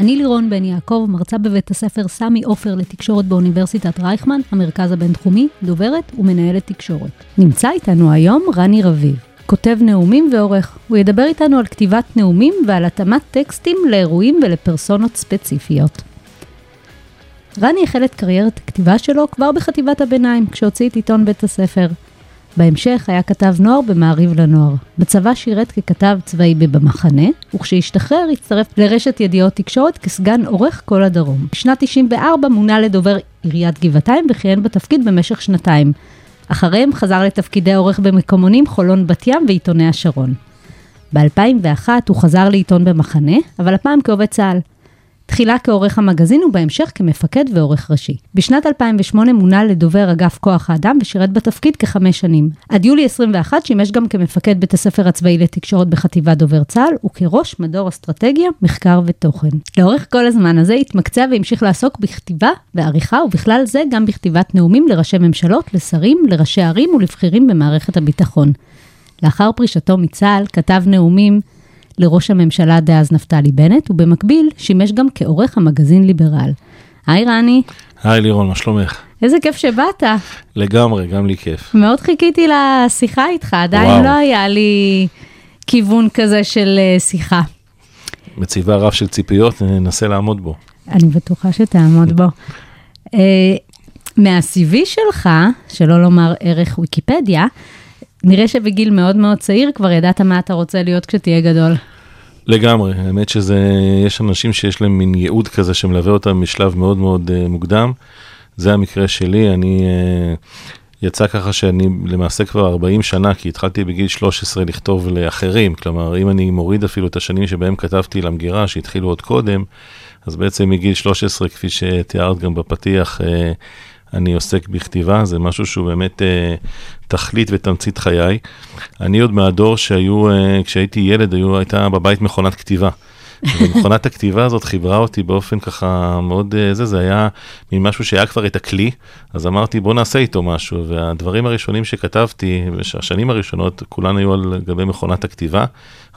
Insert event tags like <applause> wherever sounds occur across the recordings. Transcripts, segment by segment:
אני לירון בן יעקב, מרצה בבית הספר סמי עופר לתקשורת באוניברסיטת רייכמן, המרכז הבינתחומי, דוברת ומנהלת תקשורת. נמצא איתנו היום רני רביב, כותב נאומים ועורך. הוא ידבר איתנו על כתיבת נאומים ועל התאמת טקסטים לאירועים ולפרסונות ספציפיות. רני החל את קריירת הכתיבה שלו כבר בחטיבת הביניים, כשהוציא את עיתון בית הספר. בהמשך היה כתב נוער במעריב לנוער. בצבא שירת ככתב צבאי ב"במחנה", וכשהשתחרר הצטרף לרשת ידיעות תקשורת כסגן עורך כל הדרום. בשנת 94 מונה לדובר עיריית גבעתיים וכיהן בתפקיד במשך שנתיים. אחריהם חזר לתפקידי עורך במקומונים חולון בת ים ועיתוני השרון. ב-2001 הוא חזר לעיתון במחנה, אבל הפעם כעובד צה"ל. תחילה כעורך המגזין ובהמשך כמפקד ועורך ראשי. בשנת 2008 מונה לדובר אגף כוח האדם ושירת בתפקיד כחמש שנים. עד יולי 21 שימש גם כמפקד בית הספר הצבאי לתקשורת בחטיבת דובר צה"ל וכראש מדור אסטרטגיה, מחקר ותוכן. לאורך כל הזמן הזה התמקצע והמשיך לעסוק בכתיבה ועריכה ובכלל זה גם בכתיבת נאומים לראשי ממשלות, לשרים, לראשי ערים ולבכירים במערכת הביטחון. לאחר פרישתו מצה"ל כתב נאומים לראש הממשלה דאז נפתלי בנט, ובמקביל שימש גם כעורך המגזין ליברל. היי רני, היי לירון, מה שלומך? איזה כיף שבאת. לגמרי, גם לי כיף. מאוד חיכיתי לשיחה איתך, עדיין וואו. לא היה לי כיוון כזה של אה, שיחה. מציבה רף של ציפיות, ננסה לעמוד בו. אני בטוחה שתעמוד בו. אה, מה-CV שלך, שלא לומר ערך ויקיפדיה, נראה שבגיל מאוד מאוד צעיר כבר ידעת מה אתה רוצה להיות כשתהיה גדול. לגמרי, האמת שזה, יש אנשים שיש להם מין ייעוד כזה שמלווה אותם משלב מאוד מאוד uh, מוקדם. זה המקרה שלי, אני, uh, יצא ככה שאני למעשה כבר 40 שנה, כי התחלתי בגיל 13 לכתוב לאחרים, כלומר, אם אני מוריד אפילו את השנים שבהם כתבתי למגירה, שהתחילו עוד קודם, אז בעצם מגיל 13, כפי שתיארת גם בפתיח, uh, אני עוסק בכתיבה, זה משהו שהוא באמת אה, תכלית ותמצית חיי. אני עוד מהדור שהיו, אה, כשהייתי ילד, היו, הייתה בבית מכונת כתיבה. ומכונת הכתיבה הזאת חיברה אותי באופן ככה מאוד, אה, זה, זה היה מין משהו שהיה כבר את הכלי, אז אמרתי בוא נעשה איתו משהו, והדברים הראשונים שכתבתי, השנים הראשונות, כולן היו על גבי מכונת הכתיבה,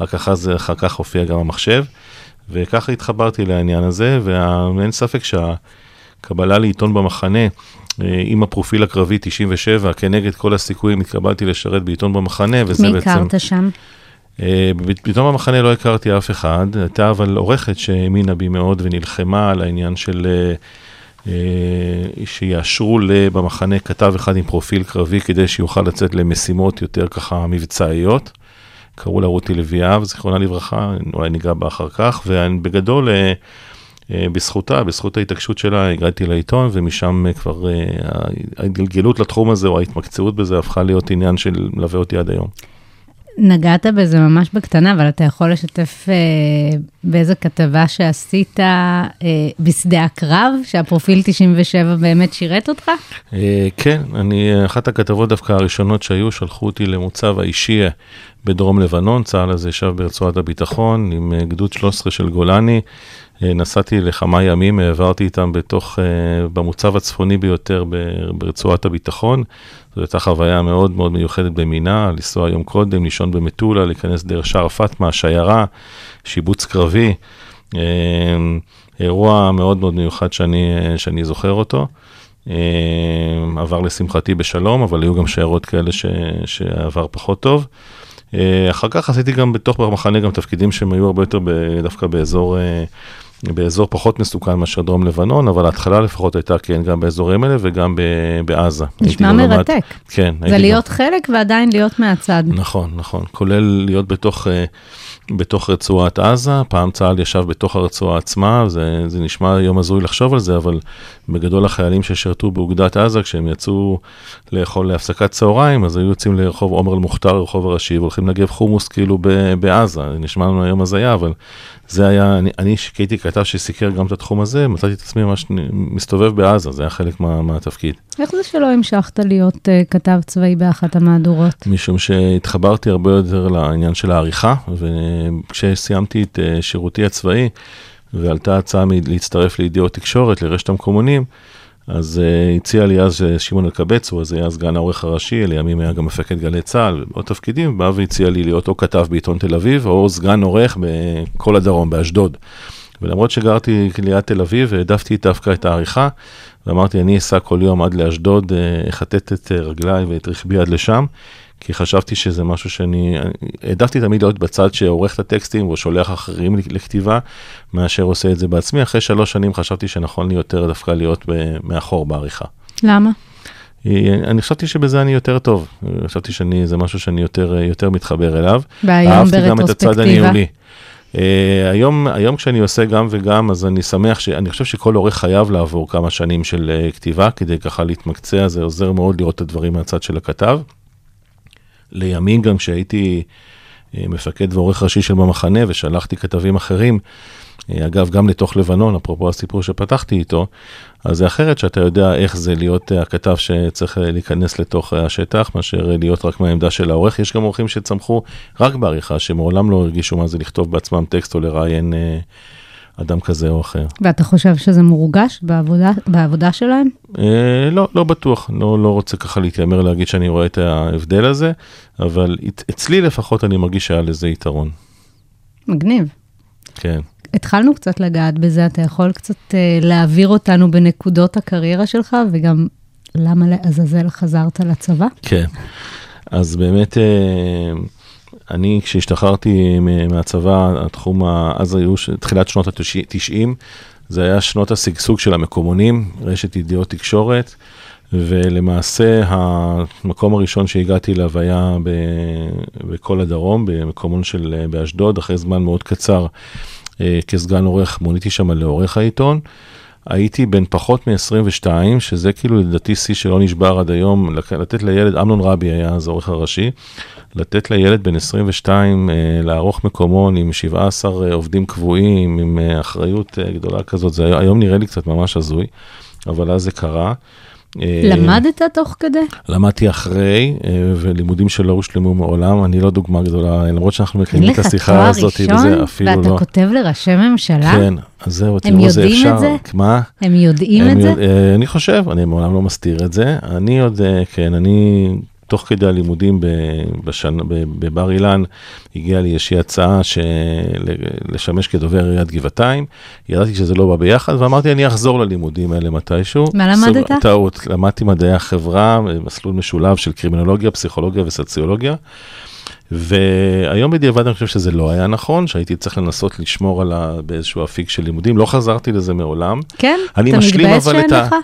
רק אחר, זה, אחר כך הופיע גם המחשב, וככה התחברתי לעניין הזה, ואין ספק שהקבלה לעיתון במחנה, עם הפרופיל הקרבי 97, כנגד כל הסיכויים התקבלתי לשרת בעיתון במחנה, וזה מי בעצם... הכרת שם? אה, בעיתון במחנה לא הכרתי אף אחד, הייתה אבל עורכת שהאמינה בי מאוד ונלחמה על העניין של אה, אה, שיאשרו במחנה כתב אחד עם פרופיל קרבי כדי שיוכל לצאת למשימות יותר ככה מבצעיות. קראו לה רותי לביאב, זיכרונה לברכה, אולי ניגע בה אחר כך, ובגדול, אה, אה, בזכותה, בזכות ההתעקשות שלה, הגעתי לעיתון, ומשם אה, כבר אה, ההתגלגלות לתחום הזה, או ההתמקצעות בזה, הפכה להיות עניין של מלווה אותי עד היום. נגעת בזה ממש בקטנה, אבל אתה יכול לשתף אה, באיזה כתבה שעשית אה, בשדה הקרב, שהפרופיל 97 באמת שירת אותך? אה, כן, אני, אחת הכתבות דווקא הראשונות שהיו, שלחו אותי למוצב האישי בדרום לבנון, צה"ל הזה ישב ברצועת הביטחון עם אה, גדוד 13 של גולני. אה, נסעתי לכמה ימים, העברתי איתם בתוך, אה, במוצב הצפוני ביותר ברצועת הביטחון. זו הייתה חוויה מאוד מאוד מיוחדת במינה, לנסוע יום קודם, לישון במטולה, להיכנס דרך שער פאטמה, שיירה, שיבוץ קרבי. אה, אירוע מאוד מאוד מיוחד שאני, שאני זוכר אותו. עבר לשמחתי בשלום, אבל היו גם שיירות כאלה ש, שעבר פחות טוב. אחר כך עשיתי גם בתוך המחנה גם תפקידים שהם היו הרבה יותר דווקא באזור, באזור פחות מסוכן מאשר דרום לבנון, אבל ההתחלה לפחות הייתה כן גם באזורים האלה וגם בעזה. נשמע גם למד- מרתק. כן. זה הייתי גם- להיות חלק ועדיין להיות מהצד. נכון, נכון. כולל להיות בתוך, אה, בתוך רצועת עזה, פעם צה"ל ישב בתוך הרצועה עצמה, זה, זה נשמע יום הזוי לחשוב על זה, אבל בגדול החיילים ששירתו באוגדת עזה, כשהם יצאו לאכול להפסקת צהריים, אז היו יוצאים לרחוב עומר אל-מוכתר, רחוב הראשי, והולכים לנגב חומוס כאילו ב- בעזה, זה נשמע לנו היום הזיה, אבל זה היה, אני, אני כשהייתי כת- כתב שסיקר גם את התחום הזה, מצאתי את עצמי ממש מסתובב בעזה, זה היה חלק מה, מהתפקיד. איך זה שלא המשכת להיות uh, כתב צבאי באחת המהדורות? משום שהתחברתי הרבה יותר לעניין של העריכה, וכשסיימתי את uh, שירותי הצבאי, ועלתה הצעה להצטרף לידיעות תקשורת, לרשת המקומונים, אז uh, הציע לי אז uh, שמעון אלקבץ, הוא אז היה סגן העורך הראשי, לימים היה גם מפקד גלי צה"ל, עוד תפקידים, בא והציע לי להיות או כתב בעיתון תל אביב, או סגן עורך בכל הדרום, באשדוד. ולמרות שגרתי ליד תל אביב, העדפתי דווקא את העריכה, ואמרתי, אני אסע כל יום עד לאשדוד, אחטט את רגליי ואת רכבי עד לשם, כי חשבתי שזה משהו שאני, העדפתי תמיד להיות בצד שעורך את הטקסטים ושולח אחרים לכתיבה, מאשר עושה את זה בעצמי. אחרי שלוש שנים חשבתי שנכון לי יותר דווקא להיות מאחור בעריכה. למה? אני חשבתי שבזה אני יותר טוב, חשבתי שזה משהו שאני יותר, יותר מתחבר אליו. והיום אהבתי גם את הצד ברטרוספקטיבה. הניהולי. Uh, היום, היום כשאני עושה גם וגם, אז אני שמח שאני חושב שכל עורך חייב לעבור כמה שנים של uh, כתיבה, כדי ככה להתמקצע, זה עוזר מאוד לראות את הדברים מהצד של הכתב. לימים גם כשהייתי uh, מפקד ועורך ראשי של במחנה ושלחתי כתבים אחרים, uh, אגב, גם לתוך לבנון, אפרופו הסיפור שפתחתי איתו, אז זה אחרת שאתה יודע איך זה להיות uh, הכתב שצריך להיכנס לתוך השטח, מאשר להיות רק מהעמדה של העורך. יש גם עורכים שצמחו רק בעריכה, שמעולם לא הרגישו מה זה לכתוב בעצמם טקסט או לראיין uh, אדם כזה או אחר. ואתה חושב שזה מורגש בעבודה, בעבודה שלהם? Uh, לא, לא בטוח, לא, לא רוצה ככה להתיימר להגיד שאני רואה את ההבדל הזה, אבל את, אצלי לפחות אני מרגיש שהיה לזה יתרון. מגניב. כן. התחלנו קצת לגעת בזה, אתה יכול קצת uh, להעביר אותנו בנקודות הקריירה שלך, וגם למה לעזאזל חזרת לצבא? כן. אז באמת, אה, אני כשהשתחררתי מהצבא, התחום, אז היו תחילת שנות ה-90, זה היה שנות השגשוג של המקומונים, רשת ידיעות תקשורת, ולמעשה המקום הראשון שהגעתי אליו היה ב- בכל הדרום, במקומון של אה, באשדוד, אחרי זמן מאוד קצר אה, כסגן עורך, מוניתי שם לעורך העיתון. הייתי בן פחות מ-22, שזה כאילו לדעתי שיא שלא נשבר עד היום, לתת לילד, אמנון רבי היה אז העורך הראשי, לתת לילד בן 22 אה, לערוך מקומון עם 17 עובדים קבועים, עם אה, אחריות אה, גדולה כזאת, זה היום נראה לי קצת ממש הזוי, אבל אז זה קרה. אה, למדת תוך כדי? למדתי אחרי, אה, ולימודים שלא הושלמו מעולם, אני לא דוגמה גדולה, למרות שאנחנו אין מקיימים את לך השיחה תואר הזאת, ראשון, וזה אפילו ואתה לא. כותב לראשי ממשלה? כן, אז זהו, הם תראו, זה יודעים אפשר. את זה? מה? הם יודעים הם את זה? יודע- אה, אני חושב, אני מעולם לא מסתיר את זה. אני עוד, כן, אני, תוך כדי הלימודים בשנה- בבר אילן, הגיעה לי איזושהי הצעה של- לשמש כדובר עיריית גבעתיים. ידעתי שזה לא בא ביחד, ואמרתי, אני אחזור ללימודים האלה מתישהו. מה סוג- למדת? טעות, למדתי מדעי החברה, מסלול משולב של קרימינולוגיה, פסיכולוגיה וסוציולוגיה. והיום בדיעבד אני חושב שזה לא היה נכון, שהייתי צריך לנסות לשמור על ה... באיזשהו אפיק של לימודים, לא חזרתי לזה מעולם. כן? אתה מתבאס שאין. לך?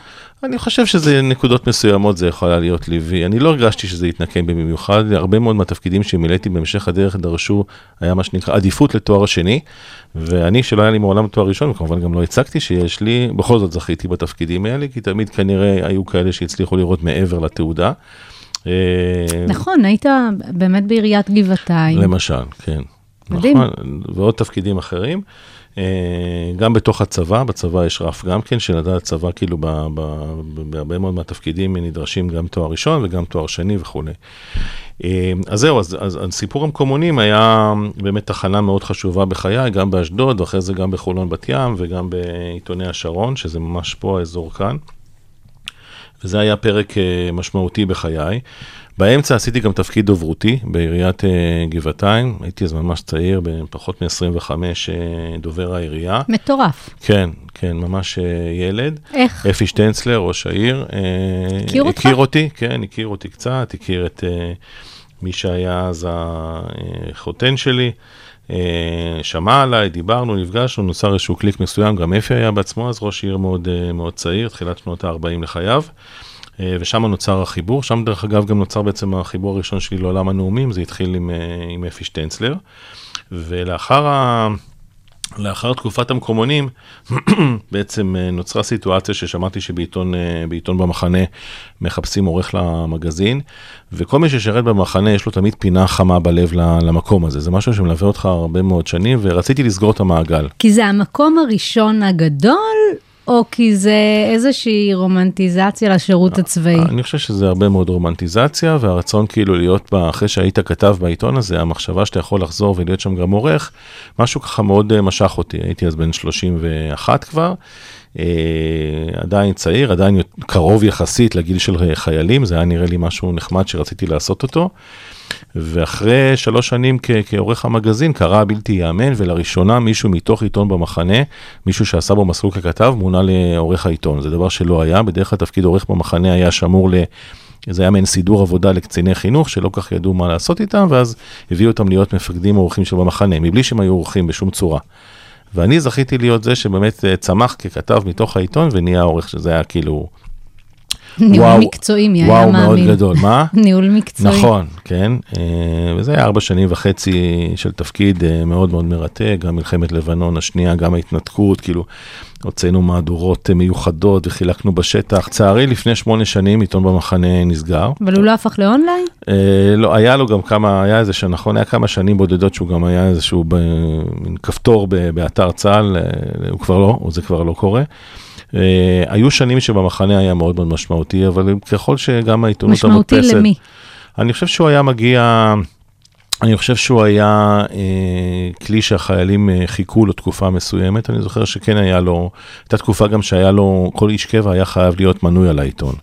אני חושב שזה נקודות מסוימות זה יכול היה להיות ליווי. אני לא הרגשתי שזה יתנקם בי במיוחד, הרבה מאוד מהתפקידים שמילאתי בהמשך הדרך דרשו, היה מה שנקרא עדיפות לתואר השני, ואני שלא היה לי מעולם תואר ראשון, וכמובן גם לא הצגתי שיש לי, בכל זאת זכיתי בתפקידים האלה, כי תמיד כנראה היו כאלה שהצליחו לראות מעבר לתעודה. אה, נכון, היית באמת בעיריית גבעתיים. למשל, כן. מדהים. נכון, ועוד תפקידים אחרים. אה, גם בתוך הצבא, בצבא יש רף גם כן, שלדעת הצבא כאילו בהרבה מאוד מהתפקידים נדרשים גם תואר ראשון וגם תואר שני וכולי. אה, אז זהו, אז, אז, אז סיפור המקומונים היה באמת תחנה מאוד חשובה בחיי, גם באשדוד, ואחרי זה גם בחולון בת ים וגם בעיתוני השרון, שזה ממש פה האזור כאן. וזה היה פרק אה, משמעותי בחיי. באמצע עשיתי גם תפקיד דוברותי בעיריית אה, גבעתיים, הייתי אז ממש צעיר, בפחות מ-25 אה, דובר העירייה. מטורף. כן, כן, ממש אה, ילד. איך? אפי שטנצלר, ראש העיר. הכיר אותך? הכיר אותי, כן, הכיר אותי קצת, הכיר את מי שהיה אז החותן שלי. שמע עליי, דיברנו, נפגשנו, נוצר איזשהו קליק מסוים, גם אפי היה בעצמו אז ראש עיר מאוד, מאוד צעיר, תחילת שנות ה-40 לחייו. אה, ושם נוצר החיבור, שם דרך אגב גם נוצר בעצם החיבור הראשון שלי לעולם הנאומים, זה התחיל עם, אה, עם אפי שטנצלר. ולאחר ה... לאחר תקופת המקומונים, <clears throat> בעצם אה, נוצרה סיטואציה ששמעתי שבעיתון בעיתון במחנה מחפשים עורך למגזין, וכל מי ששירת במחנה יש לו תמיד פינה חמה בלב למקום הזה. זה משהו שמלווה אותך הרבה מאוד שנים, ורציתי לסגור את המעגל. כי זה המקום הראשון הגדול, או כי זה איזושהי רומנטיזציה לשירות הצבאי? אני חושב שזה הרבה מאוד רומנטיזציה, והרצון כאילו להיות בה, אחרי שהיית כתב בעיתון הזה, המחשבה שאתה יכול לחזור ולהיות שם גם עורך, משהו ככה מאוד אה, משך אותי. הייתי אז בן 31 כבר, אה, עדיין צעיר, עדיין קרוב יחסית לגיל של חיילים, זה היה נראה לי משהו נחמד שרציתי לעשות אותו. ואחרי שלוש שנים כ- כעורך המגזין קרה הבלתי ייאמן, ולראשונה מישהו מתוך עיתון במחנה, מישהו שעשה בו מסלול ככתב, מונה לעורך העיתון. זה דבר שלא היה, בדרך כלל תפקיד עורך במחנה היה שמור ל... זה היה מעין סידור עבודה לקציני חינוך שלא כך ידעו מה לעשות איתם, ואז הביאו אותם להיות מפקדים או עורכים שבמחנה, מבלי שהם היו עורכים בשום צורה. ואני זכיתי להיות זה שבאמת אה, צמח ככתב מתוך העיתון ונהיה עורך, שזה היה כאילו, ניהול וואו, מקצועי, מי היה וואו מאמין? מאוד גדול, מה? <laughs> ניהול מקצועי. נכון, כן, אה, וזה היה ארבע שנים וחצי של תפקיד אה, מאוד מאוד מרתק, גם מלחמת לבנון השנייה, גם ההתנתקות, כאילו, הוצאנו מהדורות אה, מיוחדות וחילקנו בשטח. צערי, לפני שמונה שנים עיתון במחנה נסגר. אבל הוא לא הפך לאונליין? אה, לא, היה לו גם כמה, היה איזה שנכון, היה כמה שנים בודדות שהוא גם היה איזשהו כפתור באתר צה"ל, הוא כבר לא, זה כבר לא קורה. אה, היו שנים שבמחנה היה מאוד מאוד משמעותי, אבל ככל שגם העיתונות משמעותי המודפסת... למי? אני חושב שהוא היה מגיע, אני חושב שהוא היה אה, כלי שהחיילים אה, חיכו לו תקופה מסוימת. אני זוכר שכן היה לו, הייתה תקופה גם שהיה לו, כל איש קבע היה חייב להיות מנוי על העיתון.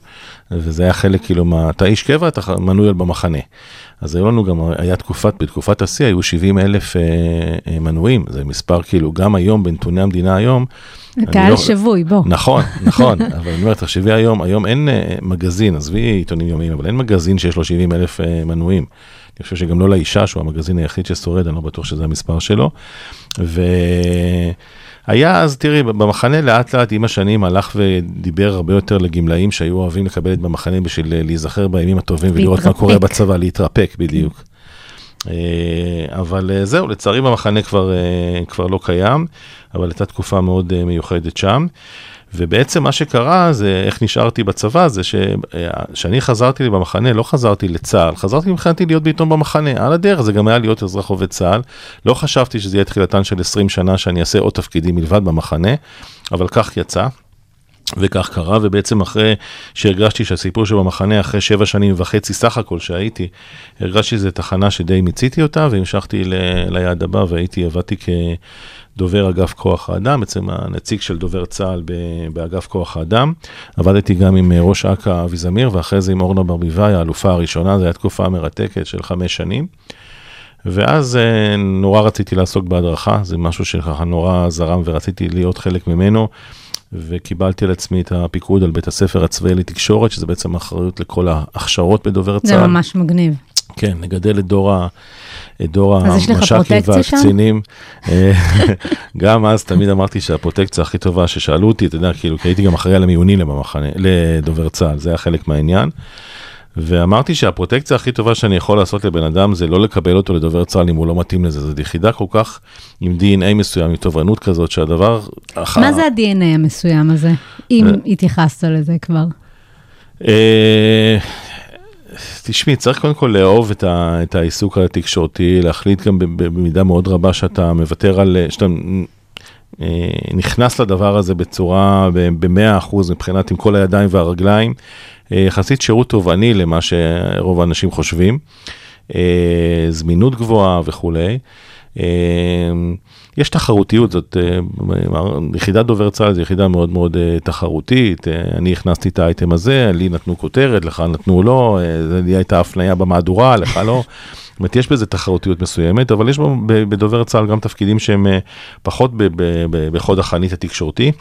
וזה היה חלק כאילו, מה, אתה איש קבע, אתה מנוי על במחנה. אז היו לנו גם, היה תקופת, בתקופת השיא היו 70 אלף אה, אה, מנויים, זה מספר כאילו, גם היום, בנתוני המדינה היום. קהל לא- שבוי, בוא. נכון, נכון, <laughs> אבל אני אומר, תחשבי היום, היום אין אה, מגזין, עזבי עיתונים יומיים, אבל אין מגזין שיש לו 70 אלף אה, מנויים. אני חושב שגם לא לאישה, שהוא המגזין היחיד ששורד, אני לא בטוח שזה המספר שלו. והיה אז, תראי, במחנה לאט לאט עם השנים הלך ודיבר הרבה יותר לגמלאים שהיו אוהבים לקבל את במחנה בשביל אה, להיזכר בימים הטובים ולראות מה. קורה בצבא, להתרפק בדיוק. אה, אבל אה, זהו, לצערי במחנה כבר, אה, כבר לא קיים, אבל הייתה תקופה מאוד מיוחדת שם. ובעצם מה שקרה זה איך נשארתי בצבא, זה שכשאני חזרתי במחנה, לא חזרתי לצה"ל, חזרתי מבחינתי להיות בעיתון במחנה, על הדרך זה גם היה להיות אזרח עובד צה"ל. לא חשבתי שזה יהיה תחילתן של 20 שנה שאני אעשה עוד תפקידים מלבד במחנה, אבל כך יצא. וכך קרה, ובעצם אחרי שהרגשתי שהסיפור שבמחנה, אחרי שבע שנים וחצי סך הכל שהייתי, הרגשתי שזו תחנה שדי מיציתי אותה, והמשכתי ל- ליעד הבא, והייתי, עבדתי כדובר אגף כוח האדם, בעצם הנציג של דובר צה"ל ב- באגף כוח האדם. עבדתי גם עם אה, ראש אכ"א אבי זמיר, ואחרי זה עם אורנה ברביבאי, האלופה הראשונה, זו הייתה תקופה מרתקת של חמש שנים. ואז אה, נורא רציתי לעסוק בהדרכה, זה משהו שככה נורא זרם ורציתי להיות חלק ממנו, וקיבלתי על עצמי את הפיקוד על בית הספר הצבאי לתקשורת, שזה בעצם אחריות לכל ההכשרות בדובר זה צה"ל. ממש מגניב. כן, לגדל את דור, ה, את דור המש"קים? והקצינים. <laughs> גם אז תמיד אמרתי שהפרוטקציה הכי טובה ששאלו אותי, אתה יודע, כאילו, כי הייתי גם אחראי על המיונים במחנה, לדובר צה"ל, זה היה חלק מהעניין. ואמרתי שהפרוטקציה הכי טובה שאני יכול לעשות לבן אדם זה לא לקבל אותו לדובר צה"ל אם הוא לא מתאים לזה, זו יחידה כל כך עם DNA מסוים, עם תובענות כזאת, שהדבר... מה זה ה-DNA המסוים הזה, אם אה. התייחסת לזה כבר? אה, תשמעי, צריך קודם כל לאהוב את, ה, את העיסוק התקשורתי, להחליט גם במידה מאוד רבה שאתה מוותר על, שאתה נכנס לדבר הזה בצורה, ב-100 אחוז מבחינת עם כל הידיים והרגליים, אה, יחסית שירות תובעני למה שרוב האנשים חושבים, אה, זמינות גבוהה וכולי. אה, יש תחרותיות, זאת אה, יחידת דובר צה"ל זו יחידה מאוד מאוד אה, תחרותית, אה, אני הכנסתי את האייטם הזה, לי נתנו כותרת, לך נתנו לא, לי הייתה הפניה במהדורה, לך לא. <laughs> זאת אומרת, יש בזה תחרותיות מסוימת, אבל יש בדובר צה"ל גם תפקידים שהם פחות בחוד החנית התקשורתי.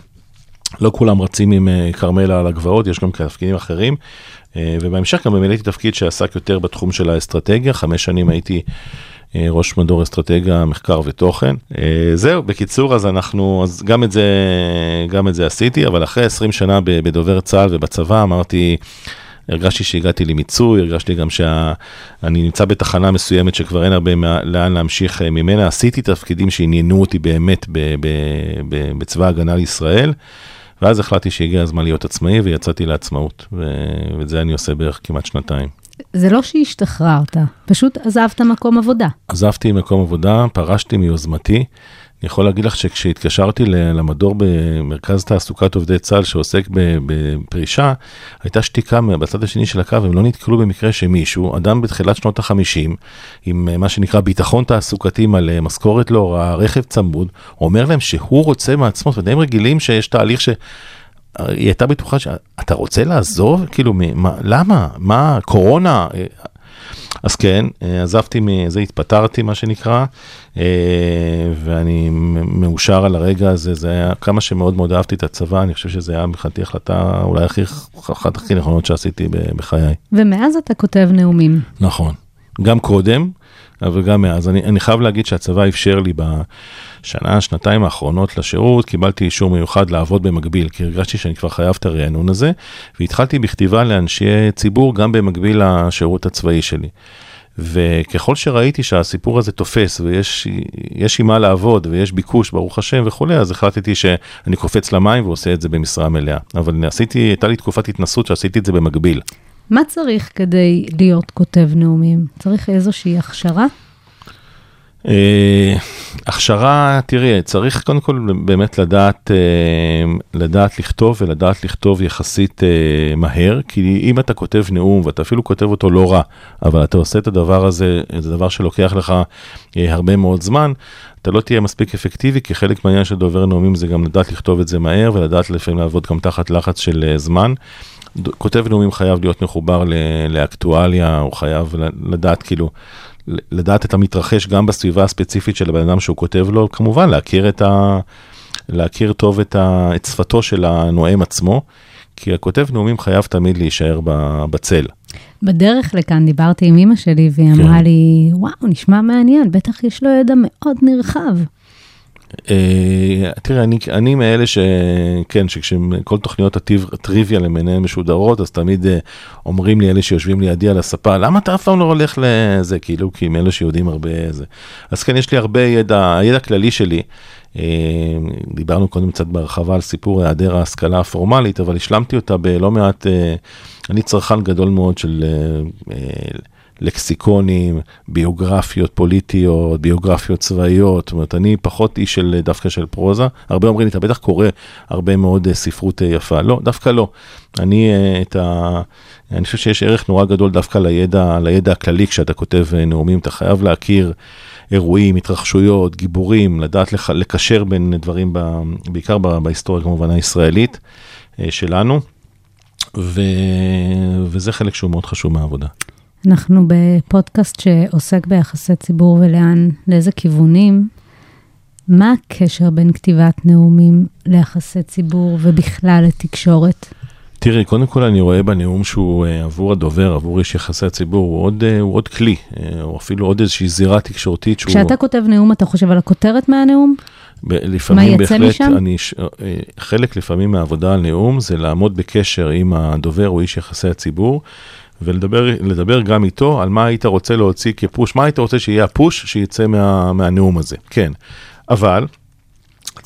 לא כולם רצים עם כרמלה על הגבעות, יש גם תפקידים אחרים. ובהמשך גם מילאתי תפקיד שעסק יותר בתחום של האסטרטגיה, חמש שנים הייתי ראש מדור אסטרטגיה, מחקר ותוכן. אה, זהו, בקיצור, אז אנחנו, אז גם את זה, גם את זה עשיתי, אבל אחרי 20 שנה בדובר צה"ל ובצבא אמרתי, הרגשתי שהגעתי למיצוי, הרגשתי גם שאני נמצא בתחנה מסוימת שכבר אין הרבה לאן להמשיך אה, ממנה. עשיתי תפקידים שעניינו אותי באמת בצבא ההגנה לישראל, ואז החלטתי שהגיע הזמן להיות עצמאי ויצאתי לעצמאות, ו- ואת זה אני עושה בערך כמעט שנתיים. זה לא שהשתחררת, פשוט עזבת מקום עבודה. עזבתי מקום עבודה, פרשתי מיוזמתי. אני יכול להגיד לך שכשהתקשרתי למדור במרכז תעסוקת עובדי צה"ל שעוסק בפרישה, הייתה שתיקה בצד השני של הקו, הם לא נתקלו במקרה שמישהו, אדם בתחילת שנות ה-50, עם אה, מה שנקרא ביטחון תעסוקתי מלא, משכורת לא רעה, רכב צמוד, אומר להם שהוא רוצה מעצמו, ודי רגילים שיש תהליך ש... היא הייתה בטוחה שאתה רוצה לעזוב? כאילו, מה, למה? מה, קורונה? אז כן, עזבתי מזה, התפטרתי, מה שנקרא, אה, ואני מאושר על הרגע הזה, זה היה כמה שמאוד מאוד אהבתי את הצבא, אני חושב שזה היה מבחינתי החלטה אולי הכי, אחת הכי נכונות שעשיתי ב- בחיי. ומאז אתה כותב נאומים. נכון. גם קודם, אבל גם מאז. אני, אני חייב להגיד שהצבא אפשר לי בשנה, שנתיים האחרונות לשירות, קיבלתי אישור מיוחד לעבוד במקביל, כי הרגשתי שאני כבר חייב את הרענון הזה, והתחלתי בכתיבה לאנשי ציבור גם במקביל לשירות הצבאי שלי. וככל שראיתי שהסיפור הזה תופס ויש יש עם מה לעבוד ויש ביקוש ברוך השם וכולי, אז החלטתי שאני קופץ למים ועושה את זה במשרה מלאה. אבל עשיתי, הייתה לי תקופת התנסות שעשיתי את זה במקביל. מה צריך כדי להיות כותב נאומים? צריך איזושהי הכשרה? אה, הכשרה, תראי, צריך קודם כל באמת לדעת, אה, לדעת לכתוב ולדעת לכתוב יחסית אה, מהר, כי אם אתה כותב נאום ואתה אפילו כותב אותו לא רע, אבל אתה עושה את הדבר הזה, זה דבר שלוקח לך הרבה מאוד זמן, אתה לא תהיה מספיק אפקטיבי, כי חלק מהעניין של דובר נאומים זה גם לדעת לכתוב את זה מהר ולדעת לפעמים לעבוד גם תחת לחץ של זמן. כותב נאומים חייב להיות מחובר לאקטואליה, הוא חייב לדעת כאילו, לדעת את המתרחש גם בסביבה הספציפית של הבן אדם שהוא כותב לו, כמובן להכיר את ה... להכיר טוב את, ה... את שפתו של הנואם עצמו, כי הכותב נאומים חייב תמיד להישאר בצל. בדרך לכאן דיברתי עם אמא שלי והיא כן. אמרה לי, וואו, נשמע מעניין, בטח יש לו ידע מאוד נרחב. אה, תראה, אני, אני מאלה שכן, שכשכל תוכניות הטריוויה למיניהן משודרות, אז תמיד אה, אומרים לי אלה שיושבים לידי על הספה, למה אתה אף פעם לא הולך לזה, כאילו, כי הם אלה שיודעים הרבה זה. אז כן, יש לי הרבה ידע, הידע הכללי שלי. אה, דיברנו קודם קצת בהרחבה על סיפור היעדר ההשכלה הפורמלית, אבל השלמתי אותה בלא מעט, אה, אני צרכן גדול מאוד של... לקסיקונים, ביוגרפיות פוליטיות, ביוגרפיות צבאיות, זאת אומרת, אני פחות איש של דווקא של פרוזה. הרבה אומרים לי, אתה בטח קורא הרבה מאוד אה, ספרות אה, יפה. לא, דווקא לא. אני אה, את ה... אני חושב שיש ערך נורא גדול דווקא לידע, לידע הכללי כשאתה כותב נאומים, אתה חייב להכיר אירועים, התרחשויות, גיבורים, לדעת לח- לקשר בין דברים, ב... בעיקר. בהיסטוריה כמובן הישראלית שלנו. ו... וזה חלק שהוא מאוד חשוב מהעבודה. אנחנו בפודקאסט שעוסק ביחסי ציבור ולאן, לאיזה כיוונים. מה הקשר בין כתיבת נאומים ליחסי ציבור ובכלל לתקשורת? תראי, קודם כל אני רואה בנאום שהוא אה, עבור הדובר, עבור איש יחסי הציבור, הוא עוד, אה, הוא עוד כלי, אה, או אפילו עוד איזושהי זירה תקשורתית שהוא... כשאתה כותב נאום, אתה חושב על הכותרת מהנאום? ב- לפעמים מה יצא בהחלט, משם? אני, אה, חלק לפעמים מהעבודה על נאום זה לעמוד בקשר עם הדובר או איש יחסי הציבור, ולדבר לדבר גם איתו על מה היית רוצה להוציא כפוש, מה היית רוצה שיהיה הפוש שיצא מה, מהנאום הזה, כן. אבל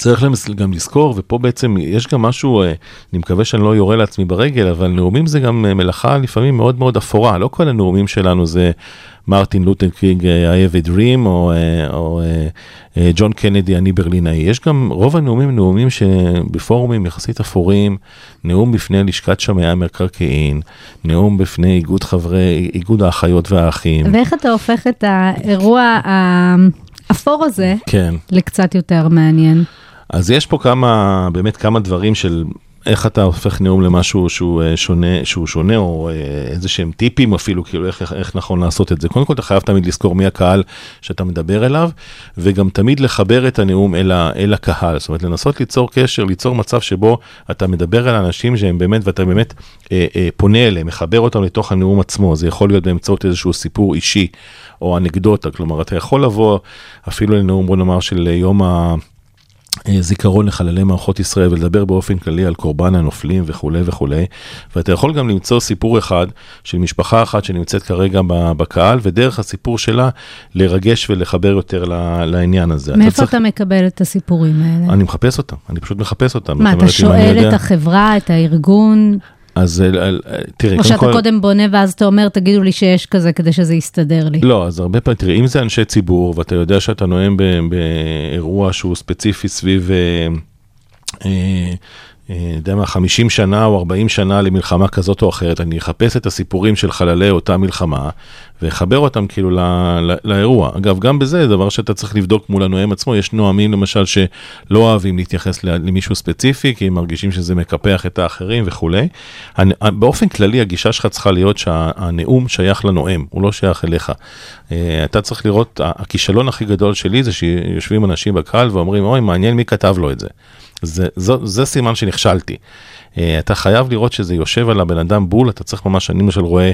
צריך גם לזכור, ופה בעצם יש גם משהו, אה, אני מקווה שאני לא יורה לעצמי ברגל, אבל נאומים זה גם אה, מלאכה לפעמים מאוד מאוד אפורה, לא כל הנאומים שלנו זה מרטין לותר קינג, אה, I have a dream, או, או ג'ון קנדי, אני ברלינאי. יש גם, רוב הנאומים נאומים שבפורומים יחסית אפורים, נאום בפני לשכת שמאי המקרקעין, נאום בפני איגוד חברי, איגוד האחיות והאחים. ואיך אתה הופך את האירוע האפור הזה כן. לקצת יותר מעניין? אז יש פה כמה, באמת כמה דברים של איך אתה הופך נאום למשהו שהוא אה, שונה, שהוא שונה, או אה, איזה שהם טיפים אפילו, כאילו איך, איך, איך נכון לעשות את זה. קודם כל אתה חייב תמיד לזכור מי הקהל שאתה מדבר אליו, וגם תמיד לחבר את הנאום אל, אל הקהל. זאת אומרת, לנסות ליצור קשר, ליצור מצב שבו אתה מדבר על אנשים שהם באמת, ואתה באמת אה, אה, פונה אליהם, מחבר אותם לתוך הנאום עצמו. זה יכול להיות באמצעות איזשהו סיפור אישי, או אנקדוטה, כלומר, אתה יכול לבוא אפילו לנאום, בוא נאמר, של יום ה... אה, זיכרון לחללי מערכות ישראל ולדבר באופן כללי על קורבן הנופלים וכולי וכולי. ואתה יכול גם למצוא סיפור אחד של משפחה אחת שנמצאת כרגע בקהל, ודרך הסיפור שלה לרגש ולחבר יותר לעניין הזה. מאיפה צריך- אתה מקבל את הסיפורים האלה? אני מחפש אותם, אני פשוט מחפש אותם. מה, אתה שואל יודע- את החברה, את הארגון, אז אה, אה, תראי, או שאתה כל... קודם בונה ואז אתה אומר, תגידו לי שיש כזה כדי שזה יסתדר לי. לא, אז הרבה פעמים, תראי, אם זה אנשי ציבור, ואתה יודע שאתה נואם באירוע שהוא ספציפי סביב, אה, יודע מה, 50 שנה או 40 שנה למלחמה כזאת או אחרת, אני אחפש את הסיפורים של חללי אותה מלחמה, ואחבר אותם כאילו ל, ל, לאירוע. אגב, גם בזה, דבר שאתה צריך לבדוק מול הנואם עצמו, יש נואמים למשל שלא אוהבים להתייחס למישהו ספציפי, כי הם מרגישים שזה מקפח את האחרים וכולי. הנ- באופן כללי, הגישה שלך צריכה להיות שהנאום שייך לנואם, הוא לא שייך אליך. אה, אתה צריך לראות, הכישלון הכי גדול שלי זה שיושבים אנשים בקהל ואומרים, אוי, מעניין מי כתב לו את זה. זה, זו, זה סימן שנכשלתי. Uh, אתה חייב לראות שזה יושב על הבן אדם בול, אתה צריך ממש, אני למשל רואה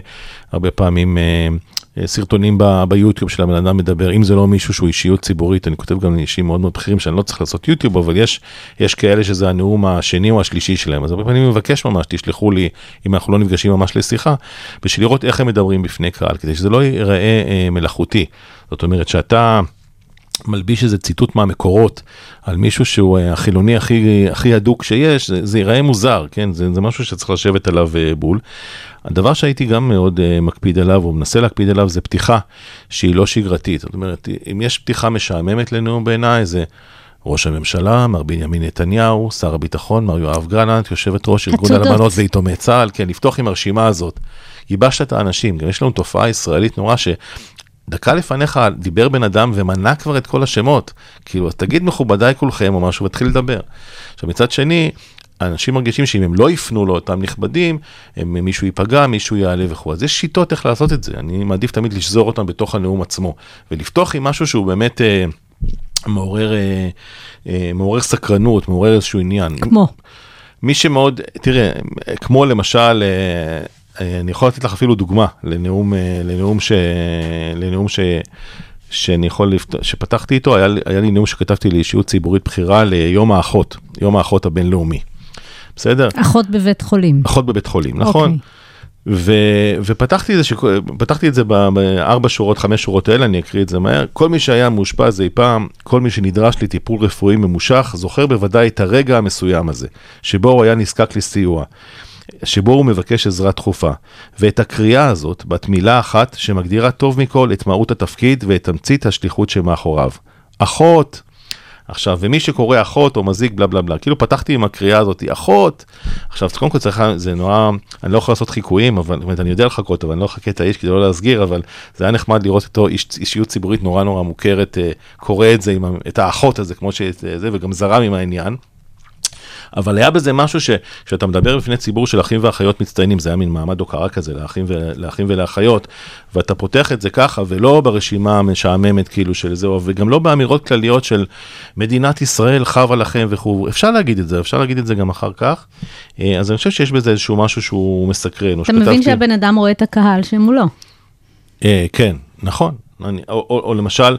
הרבה פעמים uh, סרטונים ב, ביוטיוב של הבן אדם מדבר, אם זה לא מישהו שהוא אישיות ציבורית, אני כותב גם לאישים מאוד מאוד בכירים שאני לא צריך לעשות יוטיוב, אבל יש, יש כאלה שזה הנאום השני או השלישי שלהם, אז הרבה פעמים אני מבקש ממש, תשלחו לי, אם אנחנו לא נפגשים ממש לשיחה, בשביל לראות איך הם מדברים בפני קהל, כדי שזה לא ייראה uh, מלאכותי. זאת אומרת שאתה... מלביש איזה ציטוט מהמקורות על מישהו שהוא אה, החילוני הכי, הכי הדוק שיש, זה, זה ייראה מוזר, כן? זה, זה משהו שצריך לשבת עליו אה, בול. הדבר שהייתי גם מאוד uh, מקפיד עליו, או מנסה להקפיד עליו, זה פתיחה שהיא לא שגרתית. זאת אומרת, אם יש פתיחה משעממת לנאום בעיניי, זה ראש הממשלה, מר בנימין נתניהו, שר הביטחון, מר יואב גלנט, יושבת ראש ארגון. אלמנות ויתומי צה"ל, כן, לפתוח עם הרשימה הזאת. ייבשת את האנשים, גם יש לנו תופעה ישראלית נורא ש... דקה לפניך דיבר בן אדם ומנה כבר את כל השמות. כאילו, אז תגיד מכובדיי כולכם או משהו ותתחיל לדבר. עכשיו, מצד שני, אנשים מרגישים שאם הם לא יפנו לאותם נכבדים, הם, מישהו ייפגע, מישהו יעלה וכו'. אז יש שיטות איך לעשות את זה. אני מעדיף תמיד לשזור אותם בתוך הנאום עצמו, ולפתוח עם משהו שהוא באמת אה, מעורר, אה, אה, מעורר סקרנות, מעורר איזשהו עניין. כמו. מי שמאוד, תראה, כמו למשל, אה, אני יכול לתת לך אפילו דוגמה לנאום, אה, לנאום, ש, לנאום ש, שאני יכול, לפת... שפתחתי איתו, היה, היה לי נאום שכתבתי לאישיות ציבורית בכירה ליום האחות, יום האחות הבינלאומי. בסדר? אחות בבית חולים. אחות בבית חולים, נכון? אוקיי. ו, ופתחתי את זה, פתחתי את זה בארבע שורות, חמש שורות האלה, אני אקריא את זה מהר. כל מי שהיה מאושפז אי פעם, כל מי שנדרש לטיפול רפואי ממושך, זוכר בוודאי את הרגע המסוים הזה, שבו הוא היה נזקק לסיוע, שבו הוא מבקש עזרה דחופה. ואת הקריאה הזאת, בת מילה אחת, שמגדירה טוב מכל את מהות התפקיד ואת תמצית השליחות שמאחוריו. אחות, עכשיו, ומי שקורא אחות או מזיק בלה בלה בלה, כאילו פתחתי עם הקריאה הזאת, אחות. עכשיו, קודם כל צריך, זה נורא, אני לא יכול לעשות חיקויים, אבל, זאת אומרת, אני יודע לחכות, אבל אני לא אחכה את האיש כדי לא להסגיר, אבל זה היה נחמד לראות אותו איש, אישיות ציבורית נורא נורא מוכרת, אה, קורא את זה, עם, את האחות הזה, כמו שזה, וגם זרם עם העניין. אבל היה בזה משהו שכשאתה מדבר בפני ציבור של אחים ואחיות מצטיינים, זה היה מין מעמד הוקרה כזה לאחים, ו, לאחים ולאחיות, ואתה פותח את זה ככה, ולא ברשימה המשעממת כאילו של זה, וגם לא באמירות כלליות של מדינת ישראל חבה לכם וכו', אפשר להגיד את זה, אפשר להגיד את זה גם אחר כך, אה, אז אני חושב שיש בזה איזשהו משהו שהוא מסקרן. אתה מבין שהבן אדם רואה את הקהל שמולו. אה, כן, נכון. אני, או, או, או למשל,